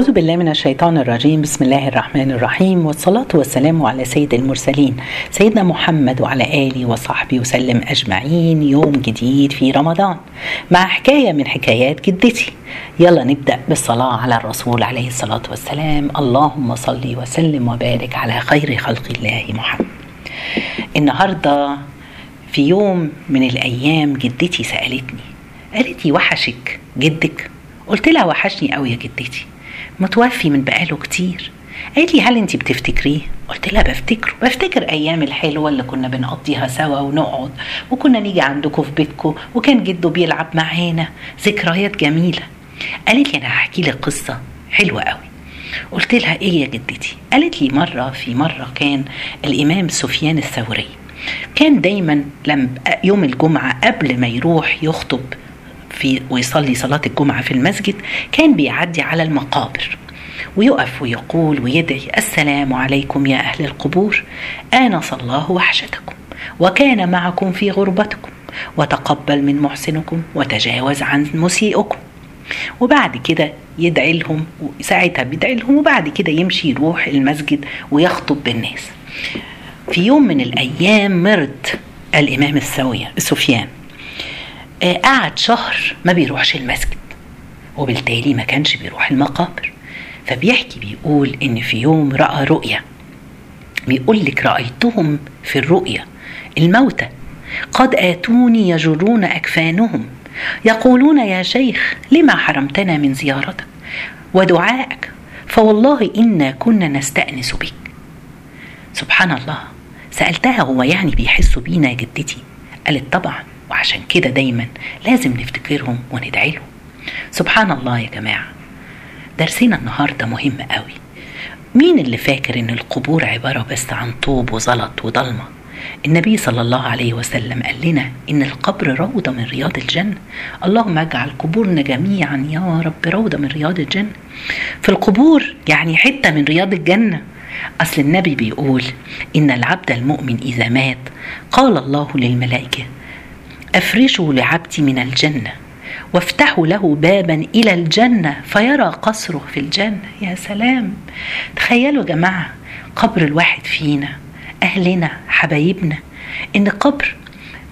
أعوذ بالله من الشيطان الرجيم. بسم الله الرحمن الرحيم. والصلاة والسلام على سيد المرسلين سيدنا محمد وعلى آله وصحبه وسلم أجمعين. يوم جديد في رمضان. مع حكاية من حكايات جدتي. يلا نبدأ بالصلاة على الرسول عليه الصلاة والسلام. اللهم صل وسلم وبارك على خير خلق الله محمد. النهاردة في يوم من الأيام جدتي سألتني قالت لي وحشك جدك؟ قلت لها وحشني قوي يا جدتي. متوفي من بقاله كتير. قالت لي هل انت بتفتكريه؟ قلت لها بفتكره. بفتكر أيام الحلوه اللي كنا بنقضيها سوا ونقعد وكنا نيجي عندكم في بيتكم وكان جده بيلعب معانا. ذكريات جميلة. قالت لي أنا هحكي لك قصة حلوة قوي. قلت لها إيه يا جدتي؟ قالت لي مرة في مرة كان الإمام سفيان الثوري كان دايما لما يوم الجمعة قبل ما يروح يخطب في ويصلي صلاة الجمعة في المسجد كان بيعدي على المقابر. ويقف ويقول ويدعي السلام عليكم يا أهل القبور آنس الله وحشتكم وكان معكم في غربتكم وتقبل من محسنكم وتجاوز عن مسيئكم. وبعد كده يدعي لهم ساعتها بيدعي لهم وبعد كده يمشي يروح المسجد ويخطب بالناس. في يوم من الأيام مرض الإمام السوية سفيان. قعد شهر ما بيروحش المسجد. وبالتالي ما كانش بيروح المقابر. فبيحكي بيقول إن في يوم رأى رؤيا. بيقول لك رأيتهم في الرؤيا. الموتى. قد آتوني يجرون أكفانهم. يقولون يا شيخ لما حرمتنا من زيارتك؟ ودعائك فوالله إنا كنا نستأنس بك. سبحان الله. سألتها هو يعني بيحسوا بينا يا جدتي؟ قالت طبعا. وعشان كده دايما لازم نفتكرهم وندعي لهم. سبحان الله يا جماعة درسنا النهاردة مهم قوي. مين اللي فاكر إن القبور عبارة بس عن طوب وزلط وضلمة؟ النبي صلى الله عليه وسلم قال لنا إن القبر روضة من رياض الجنة. اللهم اجعل قبورنا جميعا يا رب روضة من رياض الجنة. في القبور يعني حتة من رياض الجنة. أصل النبي بيقول إن العبد المؤمن إذا مات قال الله للملائكة افرشوا لعبدي من الجنة وافتحوا له بابا إلى الجنة فيرى قصره في الجنة. يا سلام. تخيلوا يا جماعة قبر الواحد فينا أهلنا حبايبنا إن قبر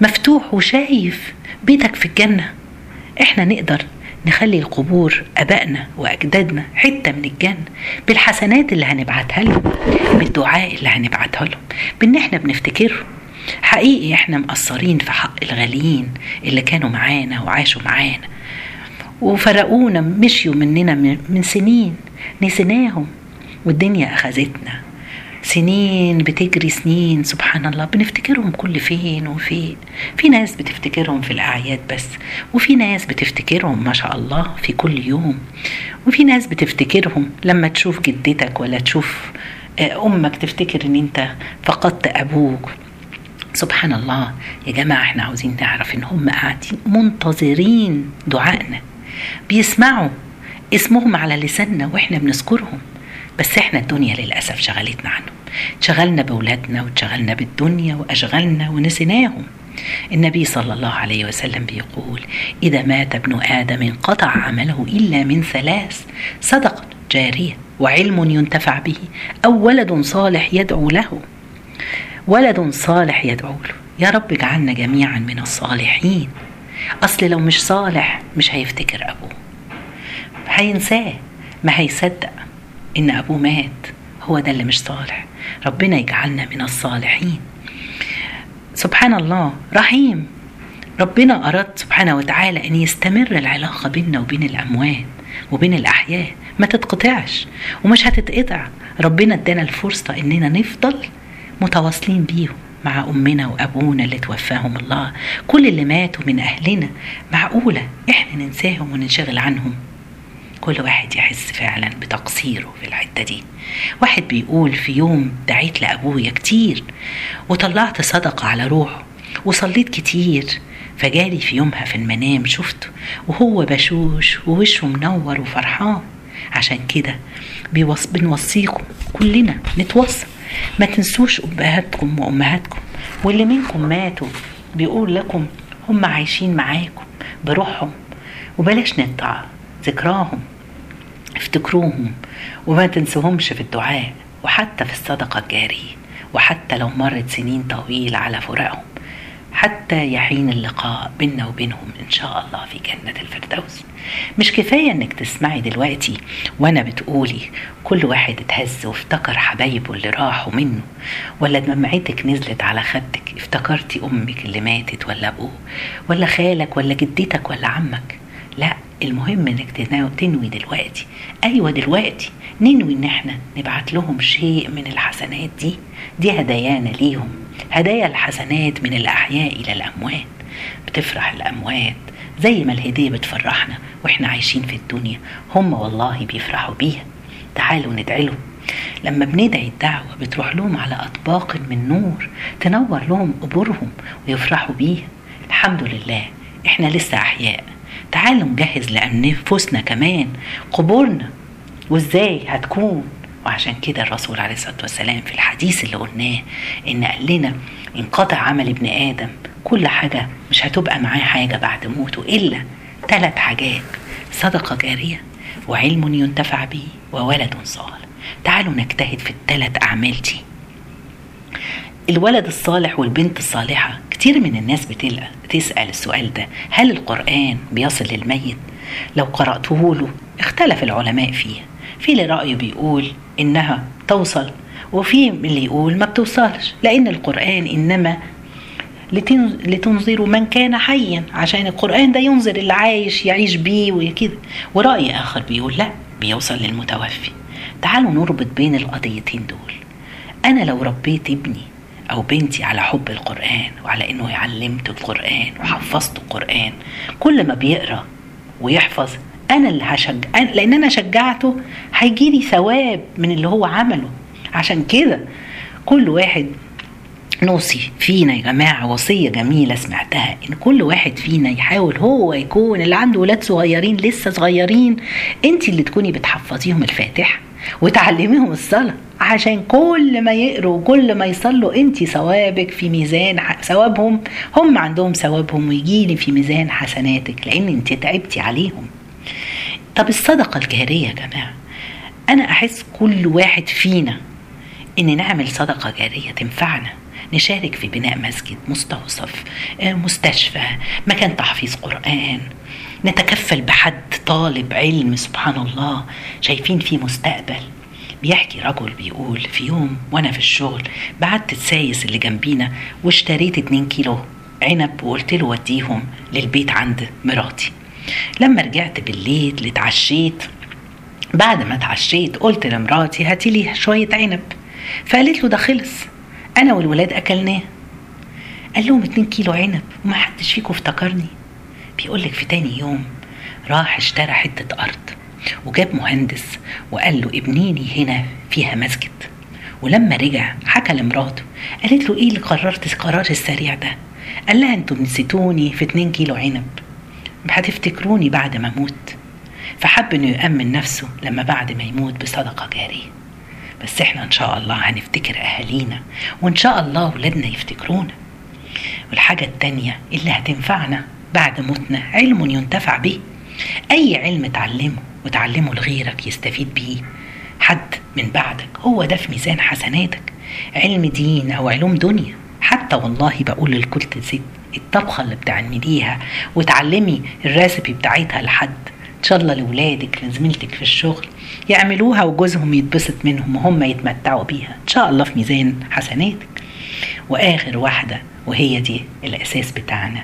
مفتوح وشايف بيتك في الجنة. إحنا نقدر نخلي القبور آبائنا وأجدادنا حتة من الجنة بالحسنات اللي هنبعتها لهم بالدعاء اللي هنبعتها لهم بإن إحنا بنفتكرهم. حقيقي إحنا مقصرين في حق الغاليين اللي كانوا معانا وعاشوا معانا. وفرقونا مشيوا مننا من سنين نسيناهم والدنيا أخذتنا. سنين بتجري سنين سبحان الله. بنفتكرهم كل فين وفين. في ناس بتفتكرهم في الأعياد بس وفي ناس بتفتكرهم ما شاء الله في كل يوم. وفي ناس بتفتكرهم لما تشوف جدتك ولا تشوف أمك تفتكر إن أنت فقدت أبوك. سبحان الله. يا جماعة إحنا عاوزين نعرف إن هم قاعدين منتظرين دعائنا. بيسمعوا اسمهم على لساننا وإحنا بنذكرهم. بس إحنا الدنيا للأسف شغلتنا عنهم. اتشغلنا بأولادنا واتشغلنا بالدنيا وأشغلنا ونسيناهم. النبي صلى الله عليه وسلم بيقول إذا مات ابن آدم انقطع عمله إلا من ثلاث. صدقة جارية وعلم ينتفع به أو ولد صالح يدعو له. ولد صالح يدعو له. يا رب اجعلنا جميعا من الصالحين. أصل لو مش صالح مش هيفتكر أبوه. هينساه ما هيصدق إن أبوه مات. هو ده اللي مش صالح. ربنا يجعلنا من الصالحين. سبحان الله رحيم. ربنا أراد سبحانه وتعالى أن يستمر العلاقة بيننا وبين الأموات وبين الأحياء. ما تتقطعش ومش هتتقطع. ربنا ادانا الفرصة إننا نفضل متواصلين بيهم مع أمنا وأبونا اللي توفاهم الله. كل اللي ماتوا من أهلنا معقولة إحنا ننساهم وننشغل عنهم. كل واحد يحس فعلا بتقصيره في الحتة دي. واحد بيقول في يوم دعيت لأبويا كتير وطلعت صدقة على روحه وصليت كتير. فجالي في يومها في المنام شفته وهو بشوش ووشه منور وفرحان. عشان كده بنوصيكم كلنا نتوصل. ما تنسوش أبهاتكم وأمهاتكم واللي منكم ماتوا بيقول لكم هم عايشين معاكم بروحهم وبلاش نقطع ذكراهم افتكروهم وما تنسوهمش في الدعاء وحتى في الصدقة الجارية وحتى لو مرت سنين طويلة على فراقهم. حتى يحين اللقاء بيننا وبينهم إن شاء الله في جنة الفردوس. مش كفاية إنك تسمعي دلوقتي وأنا بتقولي كل واحد اتهز وافتكر حبايبه اللي راحوا منه ولا دمعتك نزلت على خدك افتكرتي أمك اللي ماتت ولا أبوه ولا خالك ولا جدتك ولا عمك. لا المهم إنك تنوي دلوقتي. أيوه دلوقتي ننوي إن إحنا نبعت لهم شيء من الحسنات دي. دي هدايانا ليهم. هدايا الحسنات من الأحياء إلى الأموات. بتفرح الأموات زي ما الهدية بتفرحنا وإحنا عايشين في الدنيا هم والله بيفرحوا بيها. تعالوا ندعي لهم لما بندعي الدعوة بتروح لهم على أطباق من نور تنور لهم قبورهم ويفرحوا بيها. الحمد لله إحنا لسه أحياء. تعالوا نجهز لأنفسنا كمان قبورنا. وإزاي هتكون؟ وعشان كده الرسول عليه الصلاة والسلام في الحديث اللي قلناه إن قال لنا انقطع عمل ابن آدم كل حاجة مش هتبقى معاه حاجة بعد موته إلا ثلاث حاجات صدقة جارية وعلم ينتفع به وولد صالح. تعالوا نجتهد في الثلاث أعمال دي. الولد الصالح والبنت الصالحة كتير من الناس بتلقى تسأل السؤال ده هل القرآن بيصل للميت؟ لو قرأته له اختلف العلماء فيه في اللي رأيه بيقول إنها توصل. وفي اللي يقول ما بتوصلش لأن القرآن إنما لتنظروا من كان حيا عشان القرآن ده ينظر اللي عايش يعيش بيه وكده. ورأي آخر بيقول لا بيوصل للمتوفي. تعالوا نربط بين القضيتين دول. أنا لو ربيت ابني أو بنتي على حب القرآن وعلى إنه علمته القرآن وحفظته القرآن كل ما بيقرأ ويحفظ أنا اللي هشجع. لأن أنا شجعته هيجيلي ثواب من اللي هو عمله. عشان كده كل واحد نوصي فينا يا جماعة وصية جميلة سمعتها إن كل واحد فينا يحاول هو يكون اللي عنده ولاد صغيرين لسه صغيرين أنت اللي تكوني بتحفظيهم الفاتحة وتعلميهم الصلاة. عشان كل ما يقروا وكل ما يصلوا أنت ثوابك في ميزان ثوابهم هم عندهم ثوابهم ويجيلي في ميزان حسناتك لأن أنت تعبتي عليهم. طب الصدقة الجارية يا جماعة أنا أحس كل واحد فينا إن نعمل صدقة جارية تنفعنا نشارك في بناء مسجد مستوصف مستشفى مكان تحفيظ قرآن نتكفل بحد طالب علم سبحان الله شايفين فيه مستقبل. بيحكي رجل بيقول في يوم وأنا في الشغل بعت السايس اللي جنبينا واشتريت 2 كيلو عنب وقلت له وديهم للبيت عند مراتي. لما رجعت بالليل اتعشيت. بعد ما اتعشيت قلت لمراتي هاتي لي شوية عنب. فقالت له ده خلص أنا والولاد أكلناه. قال لهم 2 كيلو عنب وما حدش فيكم افتكرني. بيقول لك في تاني يوم راح اشترى حتة أرض وجاب مهندس وقال له ابنيني هنا فيها مسجد. ولما رجع حكى لمراته قالت له إيه اللي قررت القرار السريع ده؟ قال لها أنتوا نسيتوني في 2 كيلو عنب. هتفتكروني بعد ما أموت. فحب إنه يأمن نفسه لما بعد ما يموت بصدقة جارية. بس إحنا إن شاء الله هنفتكر أهالينا وإن شاء الله ولادنا يفتكرونا. والحاجة التانية اللي هتنفعنا بعد موتنا علم ينتفع به أي علم تعلمه وتعلمه لغيرك يستفيد بيه. حد من بعدك هو ده في ميزان حسناتك. علم دين أو علوم دنيا. حتى والله بقول لكل ست الطبخة اللي بتعمليها وتعلمي الريسبي بتاعتها لحد. إن شاء الله لاولادك لزميلتك في الشغل يعملوها وجوزهم يتبسط منهم وهم يتمتعوا بيها. إن شاء الله في ميزان حسناتك. وآخر واحدة وهي دي الأساس بتاعنا.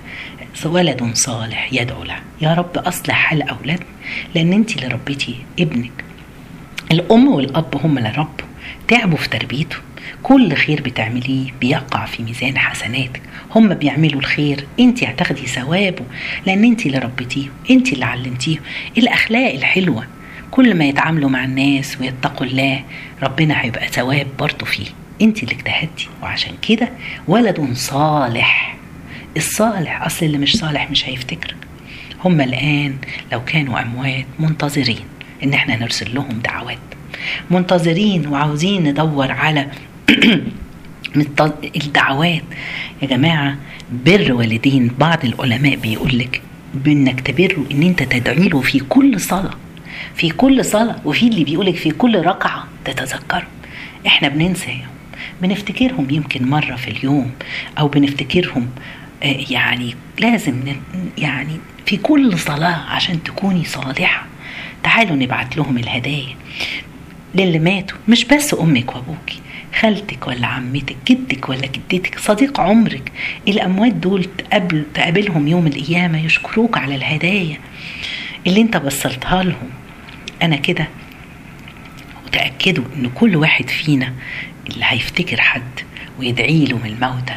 ولد صالح يدعو له يا رب أصلح حال أولادنا لأن أنت اللي ربيتي ابنك. الأم والأب هم اللي ربوا تعبوا في تربيته. كل خير بتعمليه بيقع في ميزان حسناتك. هم بيعملوا الخير انت هتاخدي ثوابه لأن انت اللي ربيتيه انت اللي علمتيه. الأخلاق الحلوة كل ما يتعاملوا مع الناس ويتقوا الله ربنا هيبقى ثواب برضه فيه. انت اللي اجتهدتي وعشان كده ولد صالح. الصالح أصل اللي مش صالح مش هيفتكرك. هم الآن لو كانوا أموات منتظرين إن إحنا نرسل لهم دعوات. منتظرين وعاوزين ندور على الدعوات. يا جماعة بر والدين بعض العلماء بيقول لك بإنك تبره إن أنت تدعي له في كل صلاة. في كل صلاة وفي اللي بيقولك في كل ركعة تتذكروا إحنا بننساهم بنفتكرهم يمكن مرة في اليوم أو بنفتكرهم يعني لازم يعني في كل صلاة عشان تكوني صالحة. تعالوا نبعت لهم الهدايا للي ماتوا. مش بس أمك وأبوكي. خالتك ولا عمتك جدك ولا جدتك صديق عمرك الأموات دول تقابل تقابلهم يوم القيامة يشكروك على الهدايا اللي أنت وصلتها لهم. أنا كده وتأكدوا إن كل واحد فينا اللي هيفتكر حد ويدعي له من الموتى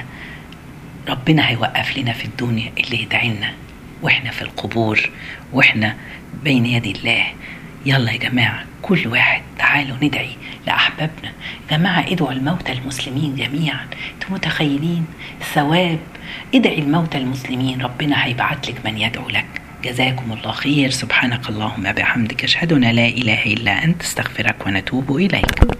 ربنا هيوقف لنا في الدنيا اللي يدعي لنا وإحنا في القبور وإحنا بين يدي الله. يلا يا جماعة كل واحد تعالوا ندعي لأحبابنا. جماعة ادعوا الموتى المسلمين جميعا. أنتم متخيلين؟ ثواب. ادعي الموتى المسلمين ربنا هيبعت لك من يدعو لك. جزاكم الله خير. سبحانك اللهم بحمدك أشهد أن لا إله إلا أنت أستغفرك ونتوب إليك.